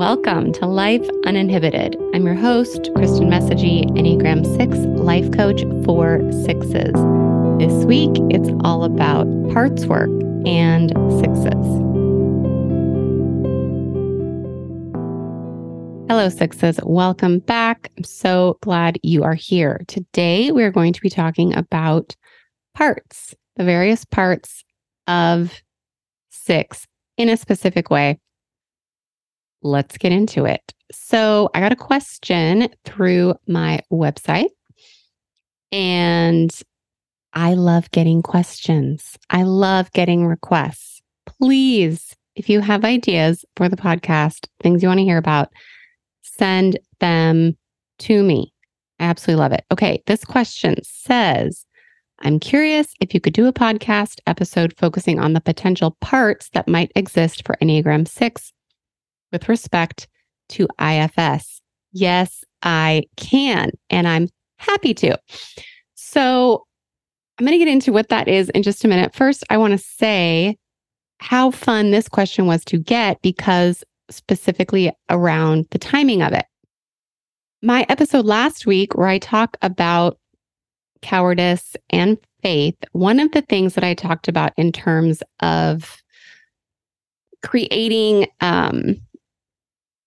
Welcome to Life Uninhibited. I'm your host, Kristen Messagey, Enneagram 6 life coach for sixes. This week, it's all about parts work and sixes. Hello, sixes. Welcome back. I'm so glad you are here. Today, we're going to be talking about parts, the various parts of six in a specific way let's get into it. So, I got a question through my website, and I love getting questions. I love getting requests. Please, if you have ideas for the podcast, things you want to hear about, send them to me. I absolutely love it. Okay, this question says, I'm curious if you could do a podcast episode focusing on the potential parts that might exist for Enneagram 6 with respect to IFS? Yes, I can, and I'm happy to. So, I'm going to get into what that is in just a minute. First, I want to say how fun this question was to get because specifically around the timing of it. My episode last week, where I talk about cowardice and faith, one of the things that I talked about in terms of creating um,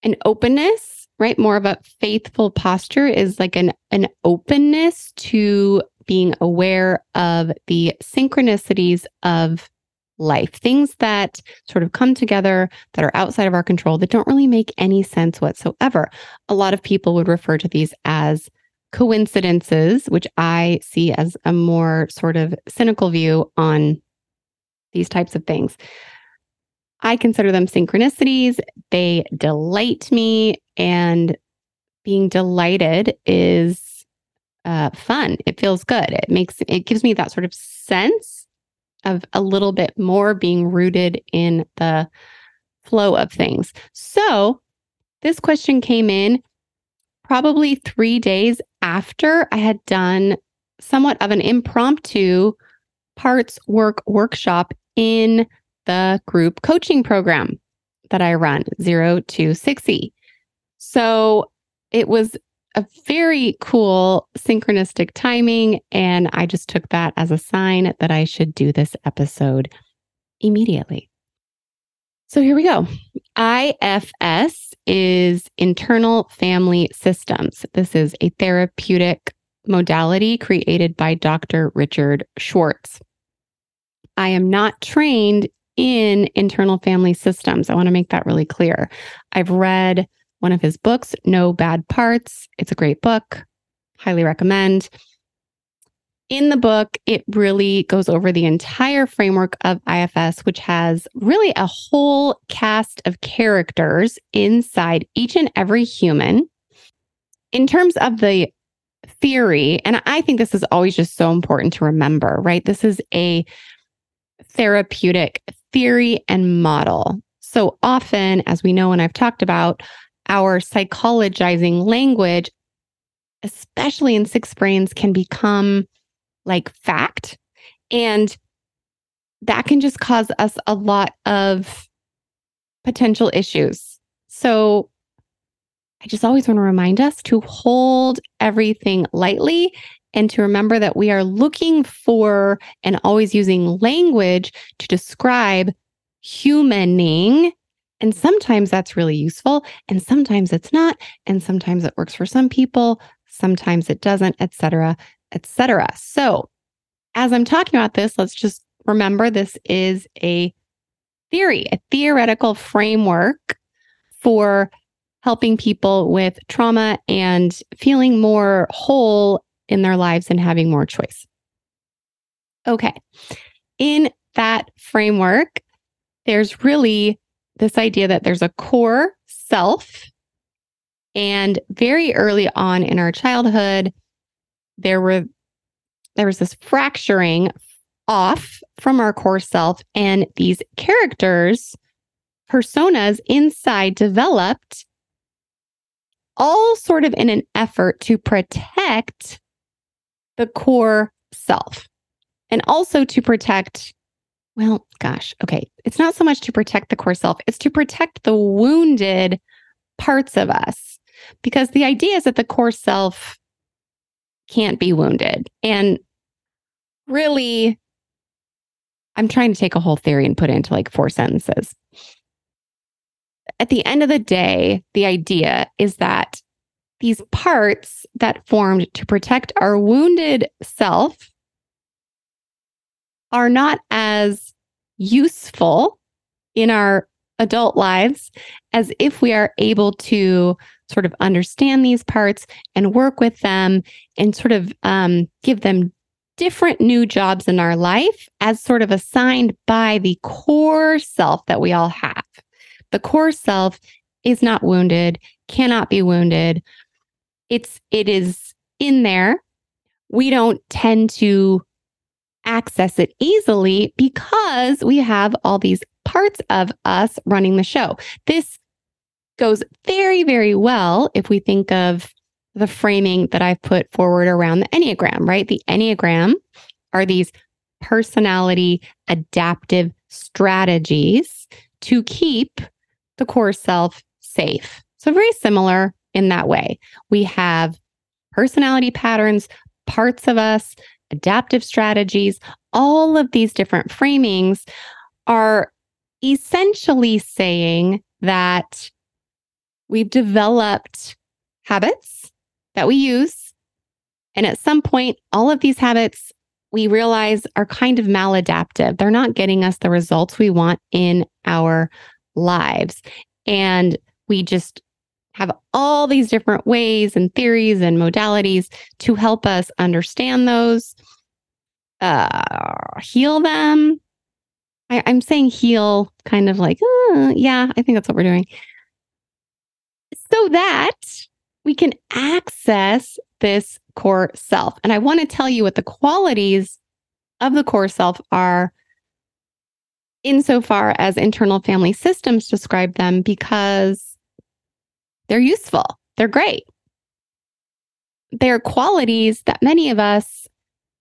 an openness, right? More of a faithful posture is like an an openness to being aware of the synchronicities of life, things that sort of come together that are outside of our control that don't really make any sense whatsoever. A lot of people would refer to these as coincidences, which I see as a more sort of cynical view on these types of things. I consider them synchronicities. They delight me, and being delighted is uh, fun. It feels good. It makes it gives me that sort of sense of a little bit more being rooted in the flow of things. So this question came in probably three days after I had done somewhat of an impromptu parts work workshop in the group coaching program that I run, Zero to Sixy. So it was a very cool synchronistic timing. And I just took that as a sign that I should do this episode immediately. So here we go. IFS is internal family systems. This is a therapeutic modality created by Dr. Richard Schwartz. I am not trained in internal family systems. I want to make that really clear. I've read one of his books, No Bad Parts. It's a great book. Highly recommend. In the book, it really goes over the entire framework of IFS, which has really a whole cast of characters inside each and every human. In terms of the theory, and I think this is always just so important to remember, right? This is a therapeutic theory and model. So often, as we know, and I've talked about, our psychologizing language, especially in six brains, can become like fact. And that can just cause us a lot of potential issues. So I just always want to remind us to hold everything lightly and to remember that we are looking for and always using language to describe humaning. And sometimes that's really useful, and sometimes it's not, and sometimes it works for some people, sometimes it doesn't, etc., etc. So, as I'm talking about this, let's just remember this is a theory, a theoretical framework for helping people with trauma and feeling more whole in their lives and having more choice. Okay. In that framework, there's really this idea that there's a core self. And very early on in our childhood, there were there was this fracturing off from our core self and these characters personas inside developed all sort of in an effort to protect the core self and also to protect well gosh okay it's not so much to protect the core self it's to protect the wounded parts of us because the idea is that the core self can't be wounded. And really, I'm trying to take a whole theory and put it into like four sentences. At the end of the day, the idea is that these parts that formed to protect our wounded self are not as useful in our adult lives as if we are able to sort of understand these parts and work with them and sort of um, give them different new jobs in our life as sort of assigned by the core self that we all have. The core self is not wounded, cannot be wounded. It's it is in there. We don't tend to access it easily because we have all these parts of us running the show. This goes very, very well if we think of the framing that I've put forward around the Enneagram, right? The Enneagram are these personality adaptive strategies to keep the core self safe. So, very similar in that way. We have personality patterns, parts of us, adaptive strategies, all of these different framings are essentially saying that we've developed habits that we use. And at some point, all of these habits we realize are kind of maladaptive. They're not getting us the results we want in our lives. And we just have all these different ways and theories and modalities to help us understand those, uh, heal them. I, am saying heal kind of like, uh, yeah, I think that's what we're doing. So that we can access this core self. And I want to tell you what the qualities of the core self are insofar as internal family systems describe them because they're useful, they're great. They're qualities that many of us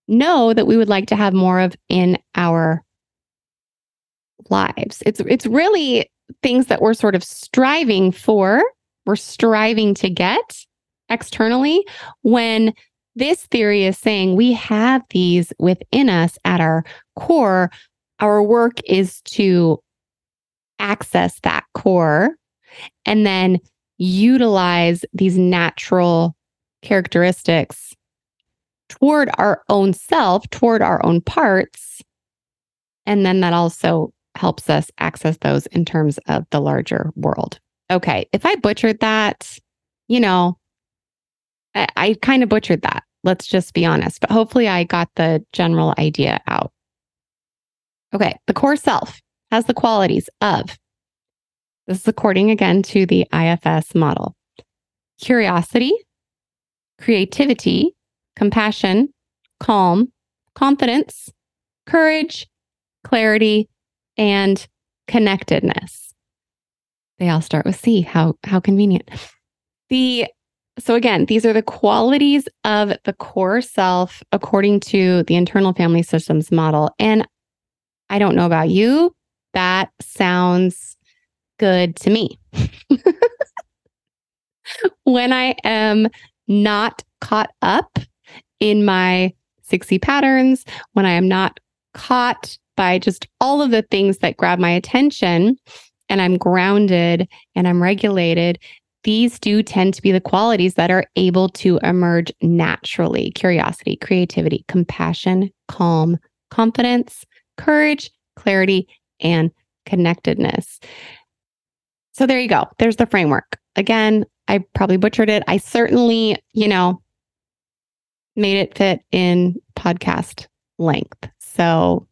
know that we would like to have more of in our lives. It's it's really things that we're sort of striving for, we're striving to get externally when this theory is saying we have these within us at our core. Our work is to access that core and then utilize these natural characteristics toward our own self, toward our own parts. And then that also helps us access those in terms of the larger world. Okay. If I butchered that, you know, I, I kind of butchered that. Let's just be honest, but hopefully I got the general idea out. Okay. The core self has the qualities of this is according again to the IFS model curiosity, creativity, compassion, calm, confidence, courage, clarity, and connectedness. They all start with C. How how convenient. The so again, these are the qualities of the core self according to the internal family systems model. And I don't know about you, that sounds good to me. when I am not caught up in my 6C patterns, when I am not caught by just all of the things that grab my attention and I'm grounded and I'm regulated, these do tend to be the qualities that are able to emerge naturally curiosity, creativity, compassion, calm, confidence, courage, clarity, and connectedness. So there you go. There's the framework. Again, I probably butchered it. I certainly, you know, made it fit in podcast length. So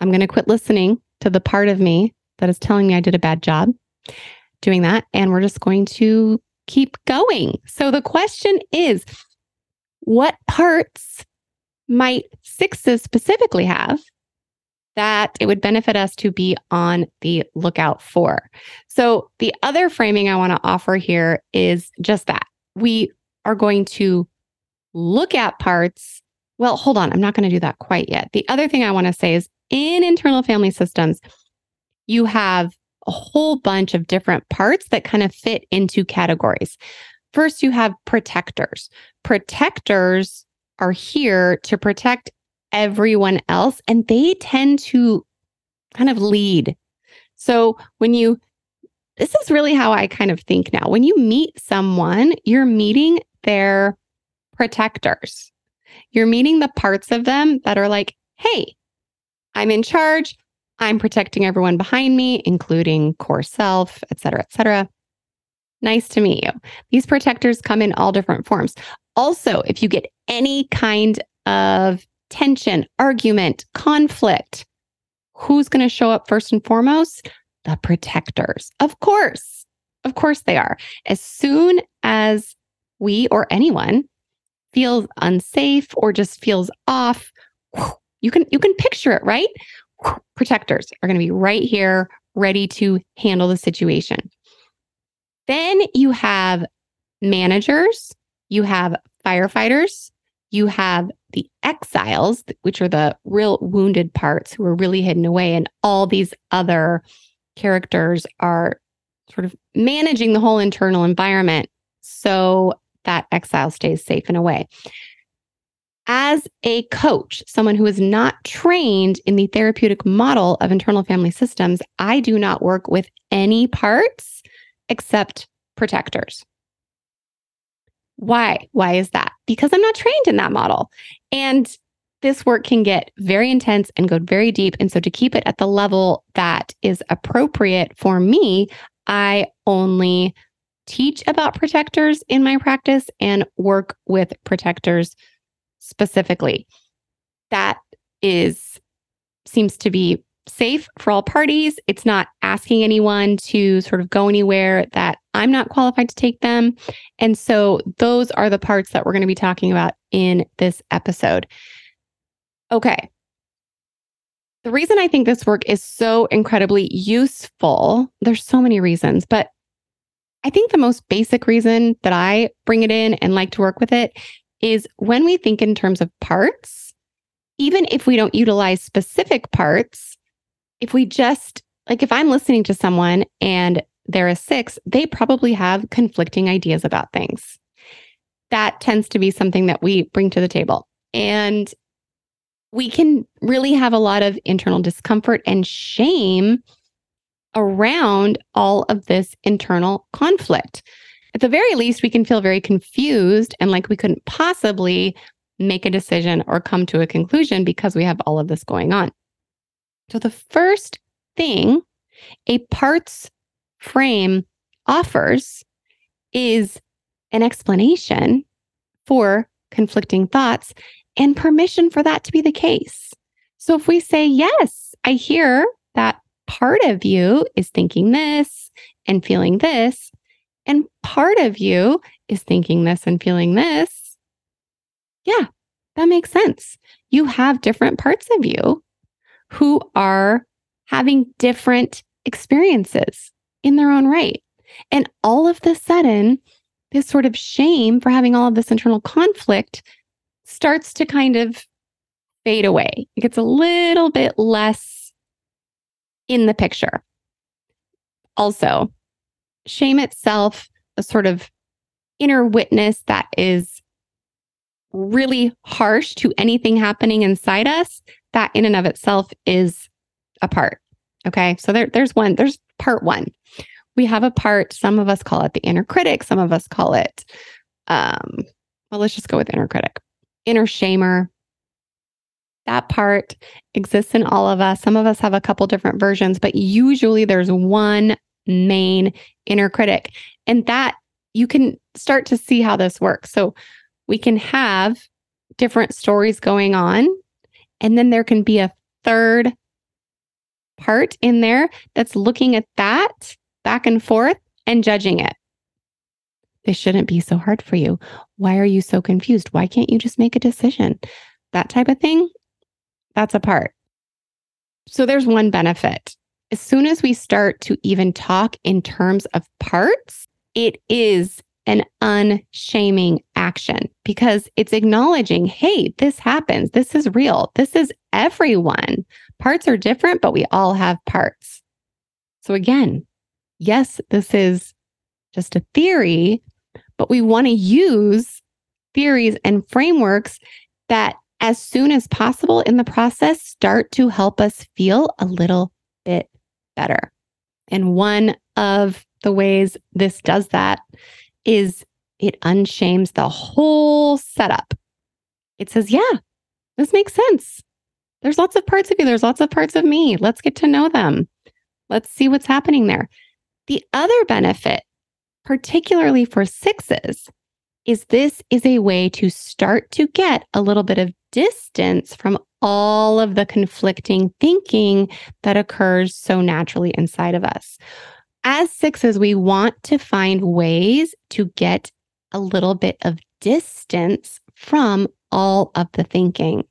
I'm going to quit listening to the part of me that is telling me I did a bad job doing that. And we're just going to keep going. So the question is what parts might sixes specifically have that it would benefit us to be on the lookout for? So the other framing I want to offer here is just that we are going to look at parts. Well, hold on. I'm not going to do that quite yet. The other thing I want to say is in internal family systems, you have a whole bunch of different parts that kind of fit into categories. First, you have protectors. Protectors are here to protect everyone else, and they tend to kind of lead. So when you this is really how I kind of think now. When you meet someone, you're meeting their protectors. You're meeting the parts of them that are like, hey, I'm in charge. I'm protecting everyone behind me, including core self, et cetera, et cetera. Nice to meet you. These protectors come in all different forms. Also, if you get any kind of tension, argument, conflict, who's going to show up first and foremost? The protectors. Of course. Of course they are. As soon as we or anyone feels unsafe or just feels off, you can you can picture it, right? Protectors are going to be right here ready to handle the situation. Then you have managers, you have firefighters, you have the exiles, which are the real wounded parts who are really hidden away, and all these other characters are sort of managing the whole internal environment so that exile stays safe and away. As a coach, someone who is not trained in the therapeutic model of internal family systems, I do not work with any parts except protectors. Why? Why is that? Because I'm not trained in that model. And this work can get very intense and go very deep. And so, to keep it at the level that is appropriate for me, I only teach about protectors in my practice and work with protectors specifically. That is seems to be safe for all parties. It's not asking anyone to sort of go anywhere that I'm not qualified to take them. And so those are the parts that we're going to be talking about in this episode. Okay. The reason I think this work is so incredibly useful, there's so many reasons, but I think the most basic reason that I bring it in and like to work with it is when we think in terms of parts, even if we don't utilize specific parts, if we just like if I'm listening to someone and they're a six, they probably have conflicting ideas about things. That tends to be something that we bring to the table. And we can really have a lot of internal discomfort and shame around all of this internal conflict. At the very least, we can feel very confused and like we couldn't possibly make a decision or come to a conclusion because we have all of this going on. So, the first thing a parts frame offers is an explanation for conflicting thoughts and permission for that to be the case. So if we say, yes, I hear that part of you is thinking this and feeling this, and part of you is thinking this and feeling this, yeah, that makes sense. You have different parts of you who are having different experiences in their own right. And all of the sudden, this sort of shame for having all of this internal conflict starts to kind of fade away. It gets a little bit less in the picture. Also, shame itself, a sort of inner witness that is really harsh to anything happening inside us, that in and of itself is a part. Okay. So there, there's one, there's part one. We have a part, some of us call it the inner critic, some of us call it, um, well, let's just go with inner critic inner shamer. That part exists in all of us. Some of us have a couple different versions, but usually there's one main inner critic. And that you can start to see how this works. So we can have different stories going on, and then there can be a third part in there that's looking at that back and forth and judging it. This shouldn't be so hard for you. Why are you so confused? Why can't you just make a decision? That type of thing, that's a part. So there's one benefit. As soon as we start to even talk in terms of parts, it is an unshaming action because it's acknowledging, hey, this happens. This is real. This is everyone. Parts are different, but we all have parts. So, again, yes, this is just a theory, but we want to use theories and frameworks that, as soon as possible in the process, start to help us feel a little bit better. And one of the ways this does that is it unshames the whole setup. It says, yeah, this makes sense. There's lots of parts of you, there's lots of parts of me. Let's get to know them. Let's see what's happening there. The other benefit, particularly for sixes, is this is a way to start to get a little bit of distance from all of the conflicting thinking that occurs so naturally inside of us. As sixes, we want to find ways to get a little bit of distance from all of the thinking.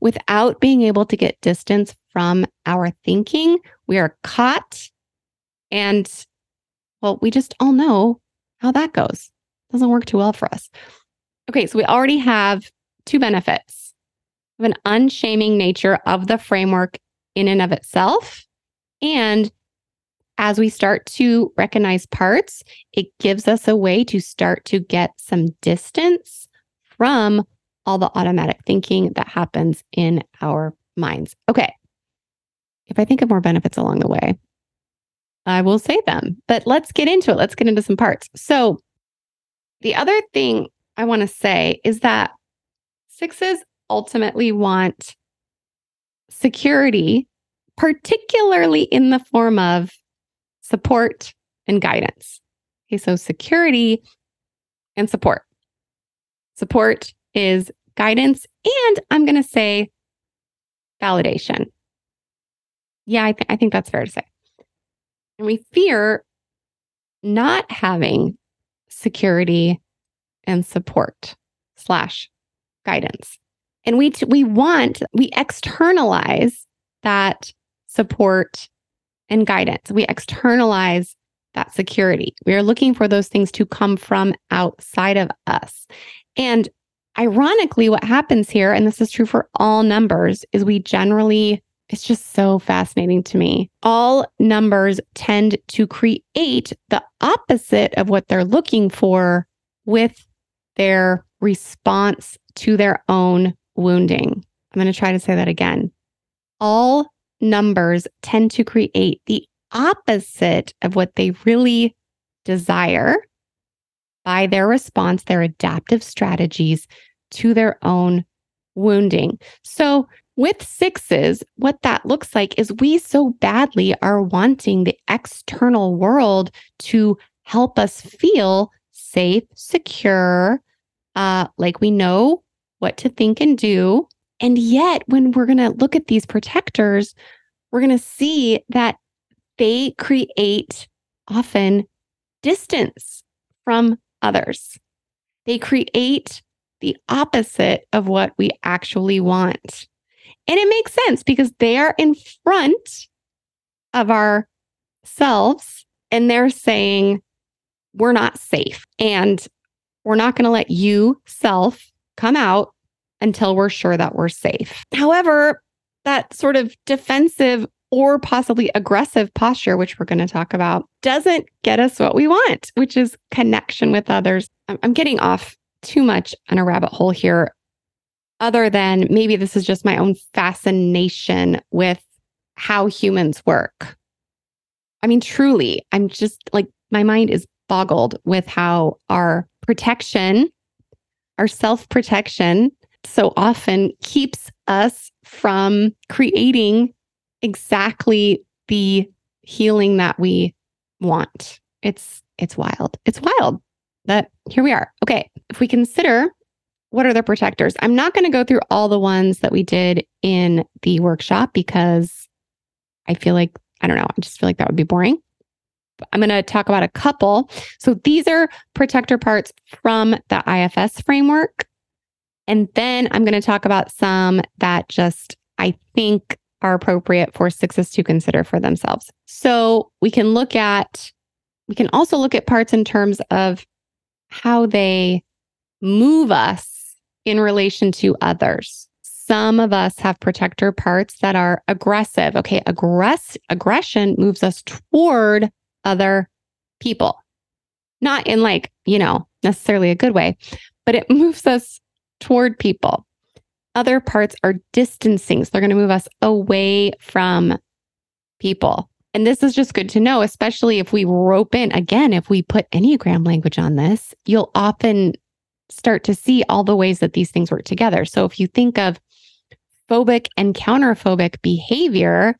Without being able to get distance from our thinking, we are caught. And well, we just all know how that goes. Doesn't work too well for us. Okay, so we already have two benefits of an unshaming nature of the framework in and of itself. And as we start to recognize parts, it gives us a way to start to get some distance from all the automatic thinking that happens in our minds. Okay. If I think of more benefits along the way, I will say them, but let's get into it. Let's get into some parts. So, the other thing I want to say is that sixes ultimately want security, particularly in the form of support and guidance. Okay, so security and support. Support is guidance, and I'm going to say validation. Yeah, I, th- I think that's fair to say. And we fear not having security and support slash guidance. And we, t- we want, we externalize that support and guidance. We externalize that security. We are looking for those things to come from outside of us. And ironically, what happens here, and this is true for all numbers, is we generally, it's just so fascinating to me. All numbers tend to create the opposite of what they're looking for with their response to their own wounding. I'm going to try to say that again. All numbers tend to create the opposite of what they really desire by their response, their adaptive strategies to their own wounding. So, with sixes, what that looks like is we so badly are wanting the external world to help us feel safe, secure, uh, like we know what to think and do. And yet, when we're going to look at these protectors, we're going to see that they create often distance from others. They create the opposite of what we actually want. And it makes sense because they are in front of our selves and they're saying, we're not safe. And we're not going to let you, self, come out until we're sure that we're safe. However, that sort of defensive or possibly aggressive posture, which we're going to talk about, doesn't get us what we want, which is connection with others. I'm getting off too much on a rabbit hole here, other than maybe this is just my own fascination with how humans work. I mean, truly, I'm just like, my mind is boggled with how our protection, our self protection, so often keeps us from creating exactly the healing that we want. It's it's wild. It's wild. That here we are. Okay, if we consider what are the protectors? I'm not going to go through all the ones that we did in the workshop because I feel like I don't know, I just feel like that would be boring. I'm going to talk about a couple. So these are protector parts from the IFS framework. And then I'm going to talk about some that just I think are appropriate for sixes to consider for themselves. So we can look at, we can also look at parts in terms of how they move us in relation to others. some of us have protector parts that are aggressive. Okay, aggress aggression moves us toward other people. Not in like, you know, necessarily a good way, but it moves us toward people. Other parts are distancing. So they're going to move us away from people. And this is just good to know, especially if we rope in again, if we put Enneagram language on this, you'll often start to see all the ways that these things work together. So if you think of phobic and counterphobic behavior,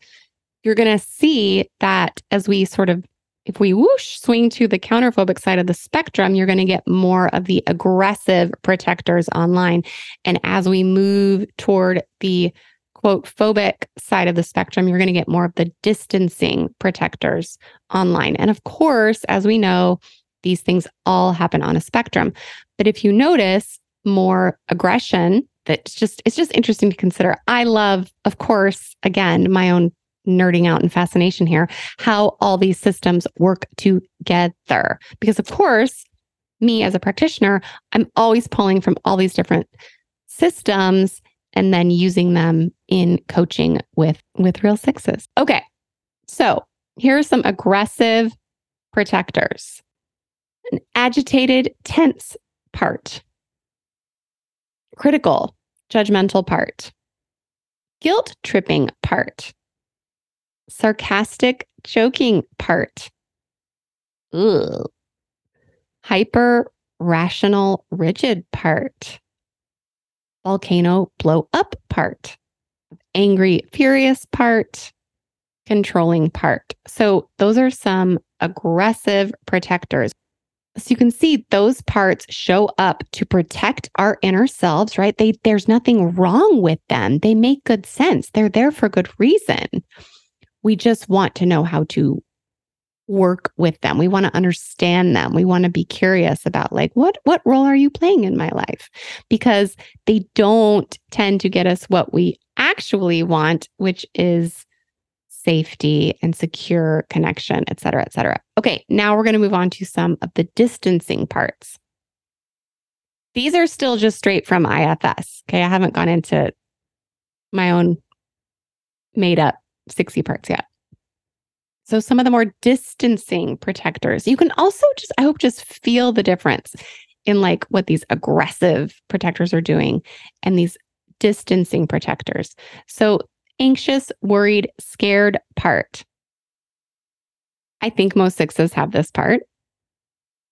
you're going to see that as we sort of if we whoosh swing to the counterphobic side of the spectrum, you're going to get more of the aggressive protectors online. And as we move toward the quote phobic side of the spectrum, you're going to get more of the distancing protectors online. And of course, as we know, these things all happen on a spectrum. But if you notice more aggression, that's just it's just interesting to consider. I love, of course, again, my own nerding out and fascination here, how all these systems work together. Because of course, me as a practitioner, I'm always pulling from all these different systems and then using them in coaching with with real sixes. Okay. So, here are some aggressive protectors. An agitated, tense part. Critical, judgmental part. Guilt tripping part. Sarcastic, joking part. Ugh. Hyper rational, rigid part volcano blow up part, angry, furious part, controlling part. So those are some aggressive protectors. So you can see those parts show up to protect our inner selves, right? They there's nothing wrong with them. They make good sense. They're there for good reason. We just want to know how to work with them. We want to understand them. We want to be curious about like what what role are you playing in my life? Because they don't tend to get us what we actually want, which is safety and secure connection, et cetera, et cetera. Okay, now we're going to move on to some of the distancing parts. These are still just straight from IFS. Okay, I haven't gone into my own made up 60 parts yet. So some of the more distancing protectors. You can also just, I hope, just feel the difference in like what these aggressive protectors are doing and these distancing protectors. So anxious, worried, scared part. I think most sixes have this part.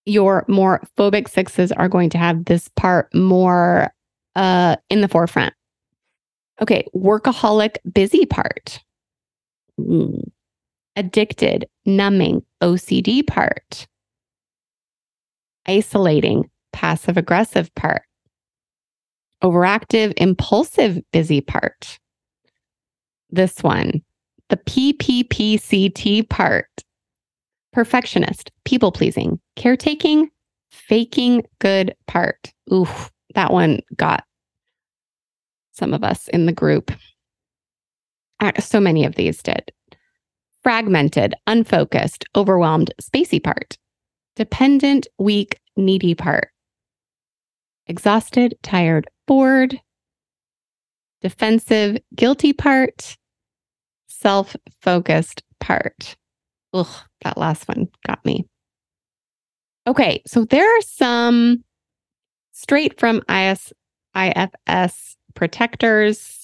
Your more phobic sixes are going to have this part more uh, in the forefront. Okay, workaholic, busy part. Addicted, numbing, OCD part, isolating, passive aggressive part, overactive, impulsive, busy part. This one, the PPPCT part, perfectionist, people pleasing, caretaking, faking good part. Oof, that one got some of us in the group. Uh, so many of these did fragmented, unfocused, overwhelmed, spacey part, dependent, weak, needy part, exhausted, tired, bored, defensive, guilty part, self focused part. Ugh, that last one got me. Okay, so there are some straight from IS, IFS protectors.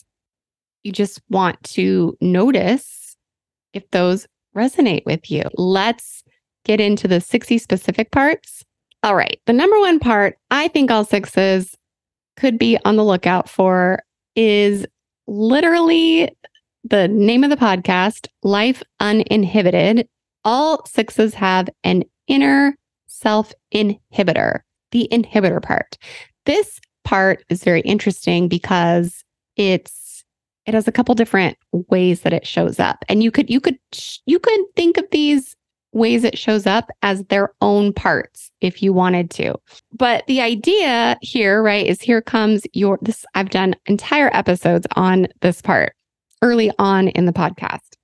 You just want to notice if those resonate with you. Let's get into the 60 specific parts. All right. The number one part I think all sixes could be on the lookout for is literally the name of the podcast, Life Uninhibited. All sixes have an inner self inhibitor, the inhibitor part. This part is very interesting because it's it has a couple different ways that it shows up. And you could you could you could think of these ways it shows up as their own parts if you wanted to. But the idea here right is here comes your this i've done entire episodes on this part early on in the podcast.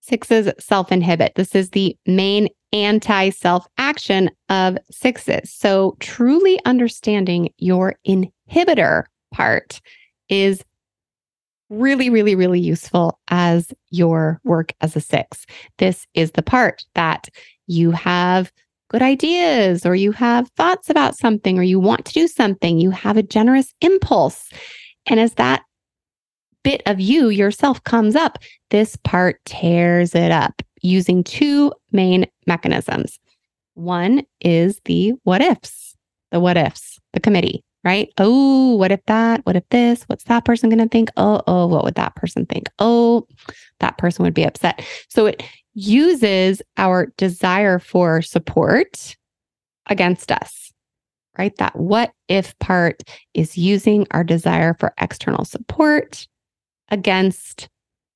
Sixes self inhibit this is the main anti self action of sixes. So truly understanding your inhibitor part is really, really, really useful as your work as a six. This is the part that you have good ideas or you have thoughts about something or you want to do something, you have a generous impulse. And as that bit of you yourself comes up, this part tears it up using two main mechanisms. One is the what ifs, the what ifs, the committee, right? Oh, what if that? What if this? What's that person going to think? Oh, oh, what would that person think? Oh, that person would be upset. So it uses our desire for support against us, right? That what if part is using our desire for external support against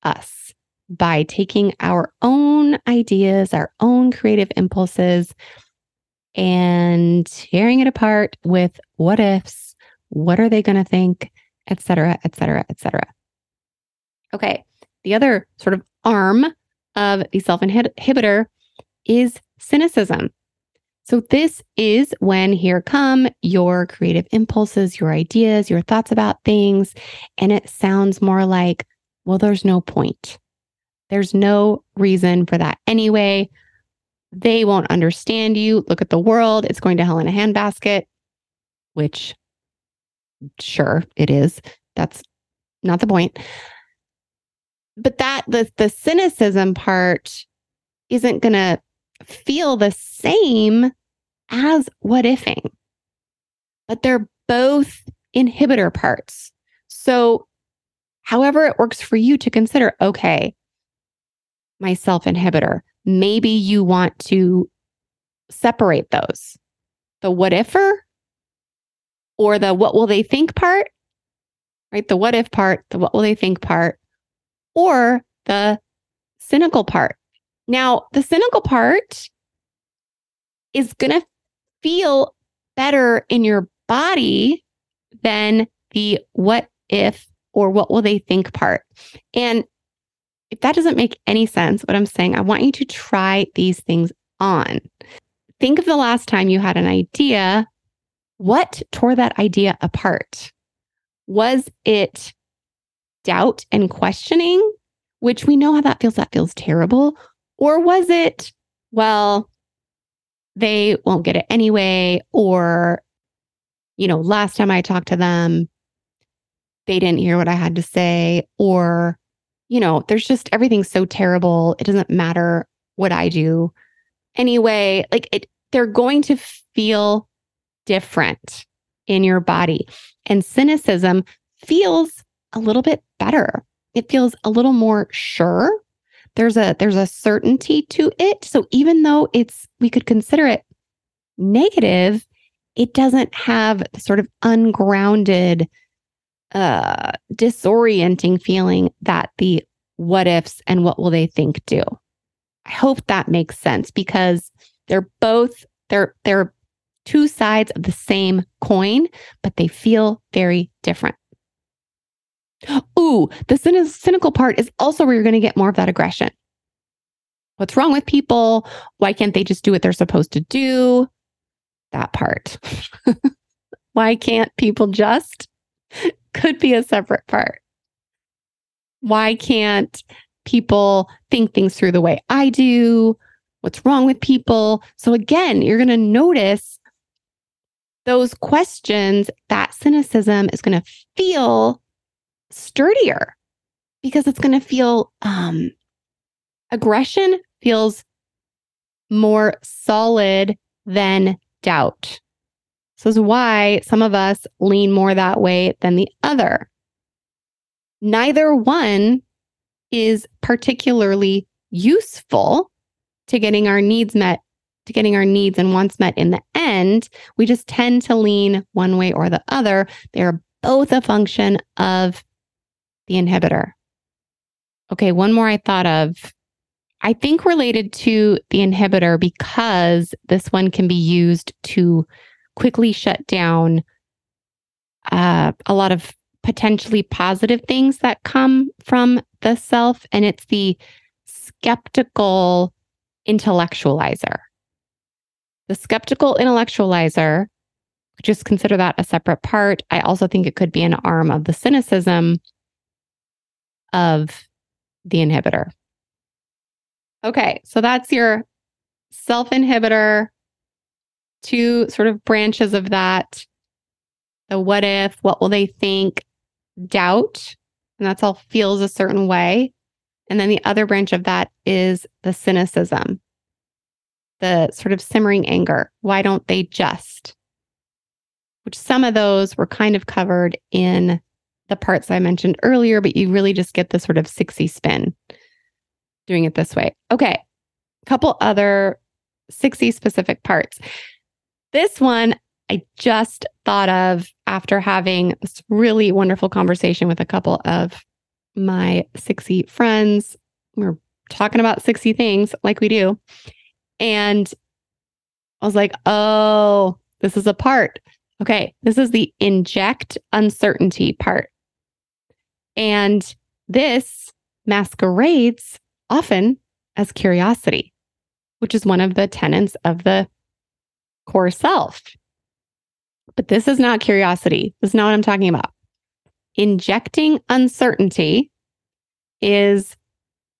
us by taking our own ideas, our own creative impulses, and tearing it apart with what ifs, what are they going to think, et cetera, et cetera, et cetera. Okay. The other sort of arm of the self inhibitor is cynicism. So, this is when here come your creative impulses, your ideas, your thoughts about things. And it sounds more like, well, there's no point. There's no reason for that anyway. They won't understand you. Look at the world. It's going to hell in a handbasket, which, sure, it is. That's not the point. But that, the, the cynicism part isn't going to feel the same as what ifing, but they're both inhibitor parts. So, however, it works for you to consider okay, my self inhibitor, maybe you want to separate those the what ifer or the what will they think part, right? The what if part, the what will they think part, or the cynical part. Now, the cynical part is going to feel better in your body than the what if or what will they think part. And if that doesn't make any sense, what I'm saying, I want you to try these things on. Think of the last time you had an idea. What tore that idea apart? Was it doubt and questioning, which we know how that feels? That feels terrible. Or was it, well, they won't get it anyway? Or, you know, last time I talked to them, they didn't hear what I had to say. Or, you know, there's just everything's so terrible. It doesn't matter what I do anyway. Like it, they're going to feel different in your body. And cynicism feels a little bit better. It feels a little more sure. There's a there's a certainty to it. So even though it's we could consider it negative, it doesn't have the sort of ungrounded uh, disorienting feeling that the what ifs and what will they think do. I hope that makes sense because they're both they're they're two sides of the same coin, but they feel very different. Ooh, the cynical part is also where you're going to get more of that aggression. What's wrong with people? Why can't they just do what they're supposed to do? That part. Why can't people just? Could be a separate part. Why can't people think things through the way I do? What's wrong with people? So, again, you're going to notice those questions that cynicism is going to feel sturdier because it's going to feel um, aggression feels more solid than doubt. So this is why some of us lean more that way than the other. Neither one is particularly useful to getting our needs met, to getting our needs and wants met in the end. We just tend to lean one way or the other. They are both a function of the inhibitor. Okay, one more I thought of. I think related to the inhibitor because this one can be used to quickly shut down uh, a lot of potentially positive things that come from the self. And it's the skeptical intellectualizer. The skeptical intellectualizer, just consider that a separate part. I also think it could be an arm of the cynicism. of the inhibitor. Okay, so that's your self inhibitor, two sort of branches of that the what if, what will they think, doubt, and that's all feels a certain way. And then the other branch of that is the cynicism, the sort of simmering anger. Why don't they just? Which some of those were kind of covered in the parts I mentioned earlier, but you really just get the sort of sixy spin doing it this way. Okay. A couple other sixy specific parts. This one I just thought of after having this really wonderful conversation with a couple of my sixy friends. We are talking about sixy things like we do. And I was like, oh, this is a part. Okay, this is the inject uncertainty part. And this masquerades often as curiosity, which is one of the tenets of the core self. But this is not curiosity. This is not what I'm talking about. Injecting uncertainty is,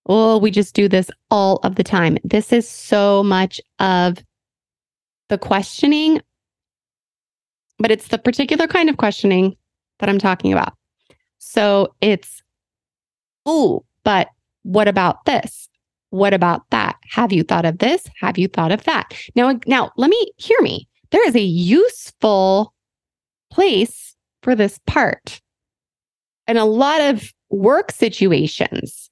oh, we just do this all of the time. This is so much of the questioning, but it's the particular kind of questioning that I'm talking about. So it's, oh, but what about this? What about that? Have you thought of this? Have you thought of that? Now, now let me hear me there is a useful place for this part. And a lot of work situations,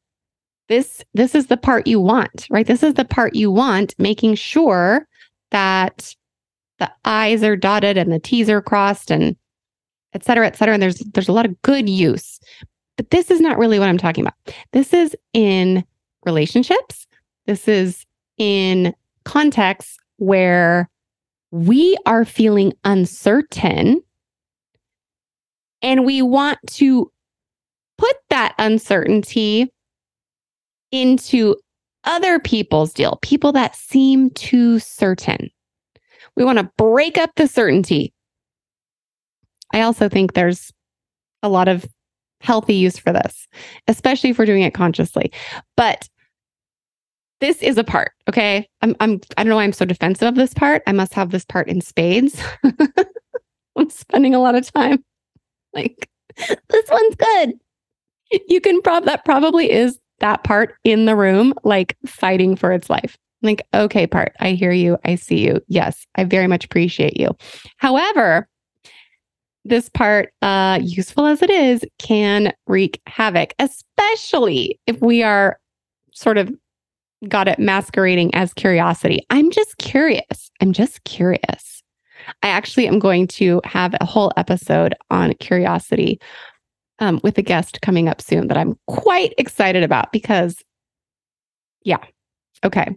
this this is the part you want, right? This is the part you want, making sure that the I's are dotted and the T's are crossed and et cetera, et cetera. And there's there's a lot of good use. But this is not really what I'm talking about. This is in relationships. This is in contexts where we are feeling uncertain and we want to put that uncertainty into other people's deal, people that seem too certain. We want to break up the certainty. I also think there's a lot of healthy use for this, especially if we're doing it consciously. But this is a part. Okay. I'm, I'm, I don't know why I'm so defensive of this part. I must have this part in spades. I'm spending a lot of time like, this one's good. You can prob that probably is that part in the room, like fighting for its life. Like, okay, part, I hear you. I see you. Yes, I very much appreciate you. However, this part, uh, useful as it is, can wreak havoc, especially if we are sort of got it masquerading as curiosity. I'm just curious. I'm just curious. I actually am going to have a whole episode on curiosity um, with a guest coming up soon that I'm quite excited about because, yeah, okay.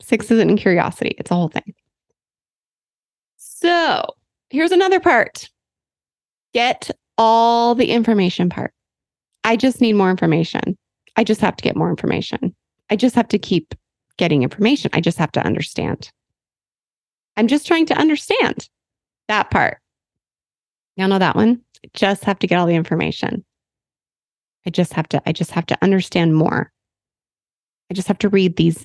Six isn't in curiosity, it's a whole thing. So here's another part get all the information part. I just need more information. I just have to get more information. I just have to keep getting information. I just have to understand. I'm just trying to understand that part. Y'all know that one? I just have to get all the information. I just have to, I just have to understand more. I just have to read these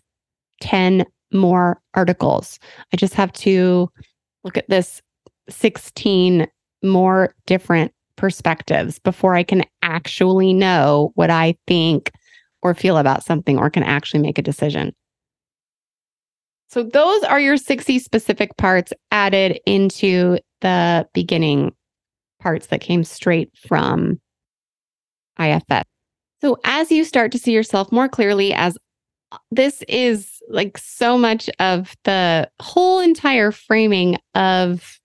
10 more articles. I just have to look at this 16 more different perspectives before I can actually know what I think or feel about something or can actually make a decision. So those are your sixy specific parts added into the beginning parts that came straight from IFS. So as you start to see yourself more clearly as uh, this is like so much of the whole entire framing of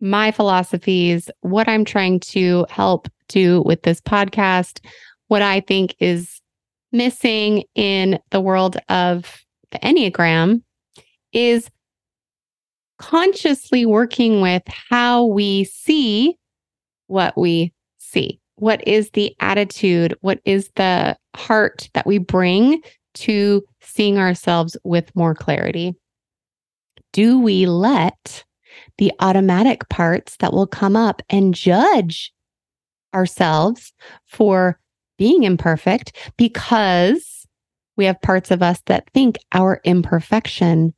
my philosophies, what I'm trying to help do with this podcast, what I think is missing in the world of the Enneagram is consciously working with how we see what we see. What is the attitude? What is the heart that we bring to seeing ourselves with more clarity? Do we let the automatic parts that will come up and judge ourselves for being imperfect because we have parts of us that think our imperfection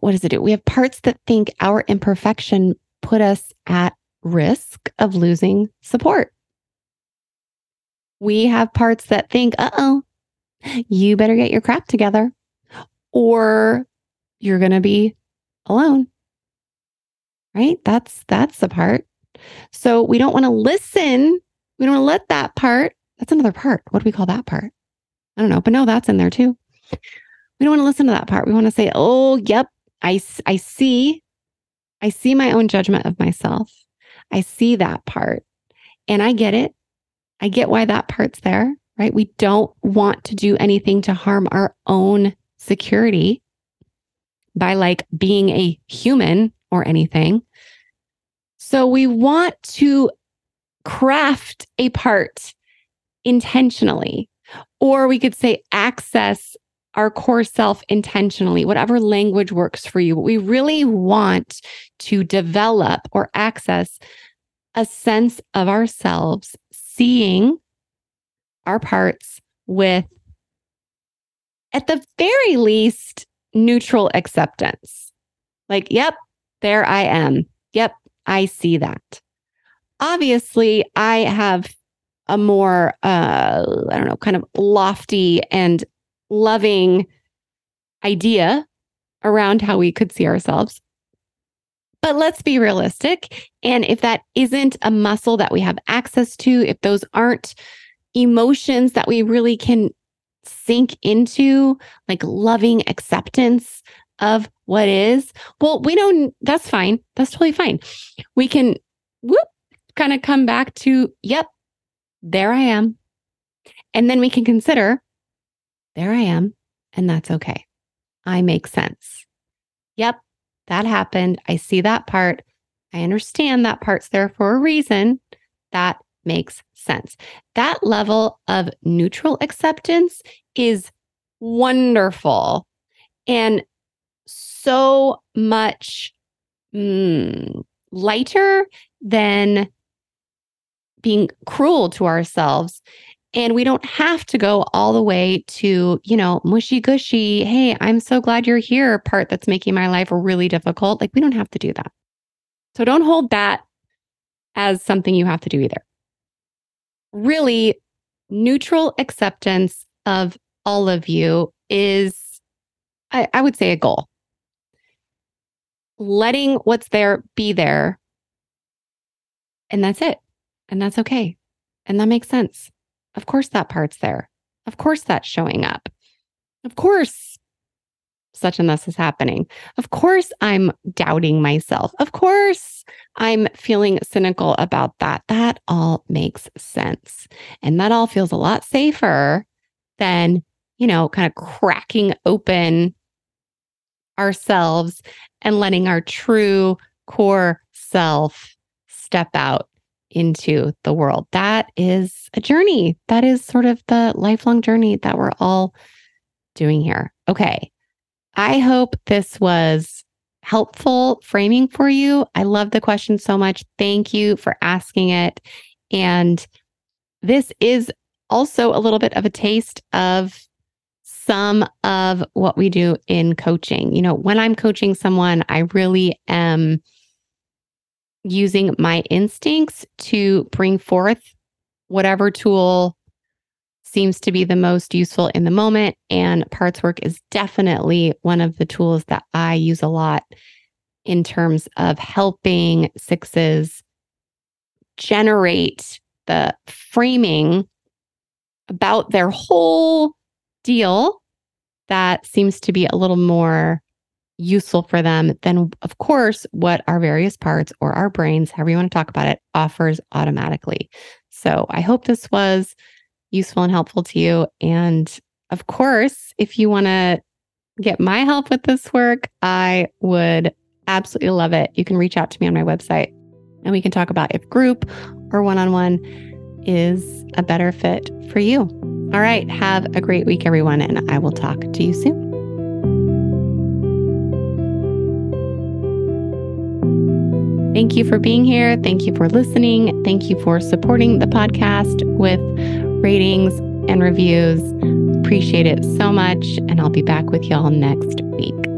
what does it do? We have parts that think our imperfection put us at risk of losing support. We have parts that think, uh oh, you better get your crap together or you're going to be alone. Right? That's that's the part. So we don't want to listen. We don't want to let that part. That's another part. What do we call that part? I don't know, but no, that's in there too. We don't want to listen to that part. We want to say, "Oh, yep, I I see I see my own judgment of myself. I see that part and I get it. I get why that part's there, right? We don't want to do anything to harm our own security by like being a human or anything. So we want to craft a part intentionally, or we could say access our core self intentionally, whatever language works for you. But we really want to develop or access a sense of ourselves, seeing our parts with, at the very least, neutral acceptance. Like, yep, there I am. Yep, I see that. Obviously, I have a more, uh, I don't know, kind of lofty and loving idea around how we could see ourselves. But let's be realistic. And if that isn't a muscle that we have access to, if those aren't emotions that we really can sink into, like loving acceptance of what is, well, we don't, that's fine. That's totally fine. We can whoop, kind of come back to, yep, there I am. And then we can consider there I am, and that's okay. I make sense. Yep, that happened. I see that part. I understand that part's there for a reason. That makes sense. That level of neutral acceptance is wonderful and so much mm, lighter than being cruel to ourselves and we don't have to go all the way to, you know, mushy gushy. Hey, I'm so glad you're here part that's making my life really difficult. Like, we don't have to do that. So don't hold that as something you have to do either. Really, neutral acceptance of all of you is, I, I would say, a goal. Letting what's there be there. And that's it. And that's okay. And that makes sense. Of course, that part's there. Of course, that's showing up. Of course, such and thus is happening. Of course, I'm doubting myself. Of course, I'm feeling cynical about that. That all makes sense. And that all feels a lot safer than, you know, kind of cracking open ourselves and letting our true core self step out into the world. That is a journey. That is sort of the lifelong journey that we're all doing here. Okay. I hope this was helpful framing for you. I love the question so much. Thank you for asking it. And this is also a little bit of a taste of some of what we do in coaching. You know, when I'm coaching someone, I really am using my instincts to bring forth whatever tool seems to be the most useful in the moment. And parts work is definitely one of the tools that I use a lot in terms of helping sixes generate the framing about their whole deal that seems to be a little more useful for them, then of course, what our various parts or our brains, however you want to talk about it, offers automatically. So I hope this was useful and helpful to you. And of course, if you want to get my help with this work, I would absolutely love it. You can reach out to me on my website and we can talk about if group or one on one is a better fit for you. All right. Have a great week, everyone, and I will talk to you soon. Thank you for being here. Thank you for listening. Thank you for supporting the podcast with ratings and reviews. Appreciate it so much. And I'll be back with y'all next week.